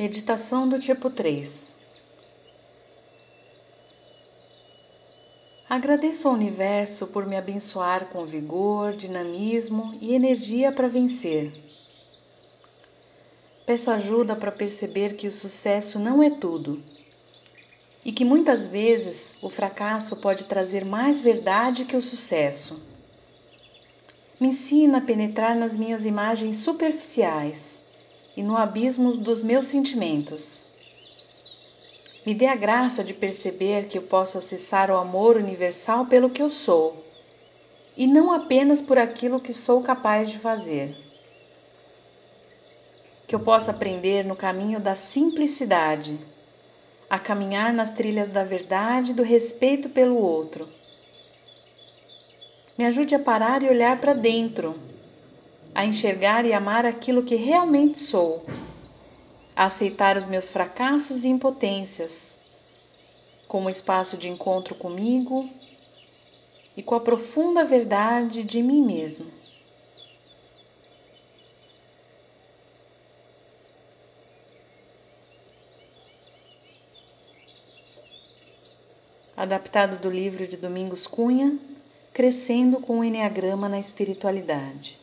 Meditação do tipo 3 Agradeço ao universo por me abençoar com vigor, dinamismo e energia para vencer. Peço ajuda para perceber que o sucesso não é tudo e que muitas vezes o fracasso pode trazer mais verdade que o sucesso. Me ensina a penetrar nas minhas imagens superficiais e no abismo dos meus sentimentos. Me dê a graça de perceber que eu posso acessar o amor universal pelo que eu sou e não apenas por aquilo que sou capaz de fazer. Que eu possa aprender no caminho da simplicidade, a caminhar nas trilhas da verdade e do respeito pelo outro. Me ajude a parar e olhar para dentro a enxergar e amar aquilo que realmente sou, a aceitar os meus fracassos e impotências como espaço de encontro comigo e com a profunda verdade de mim mesmo. Adaptado do livro de Domingos Cunha, Crescendo com o Enneagrama na Espiritualidade.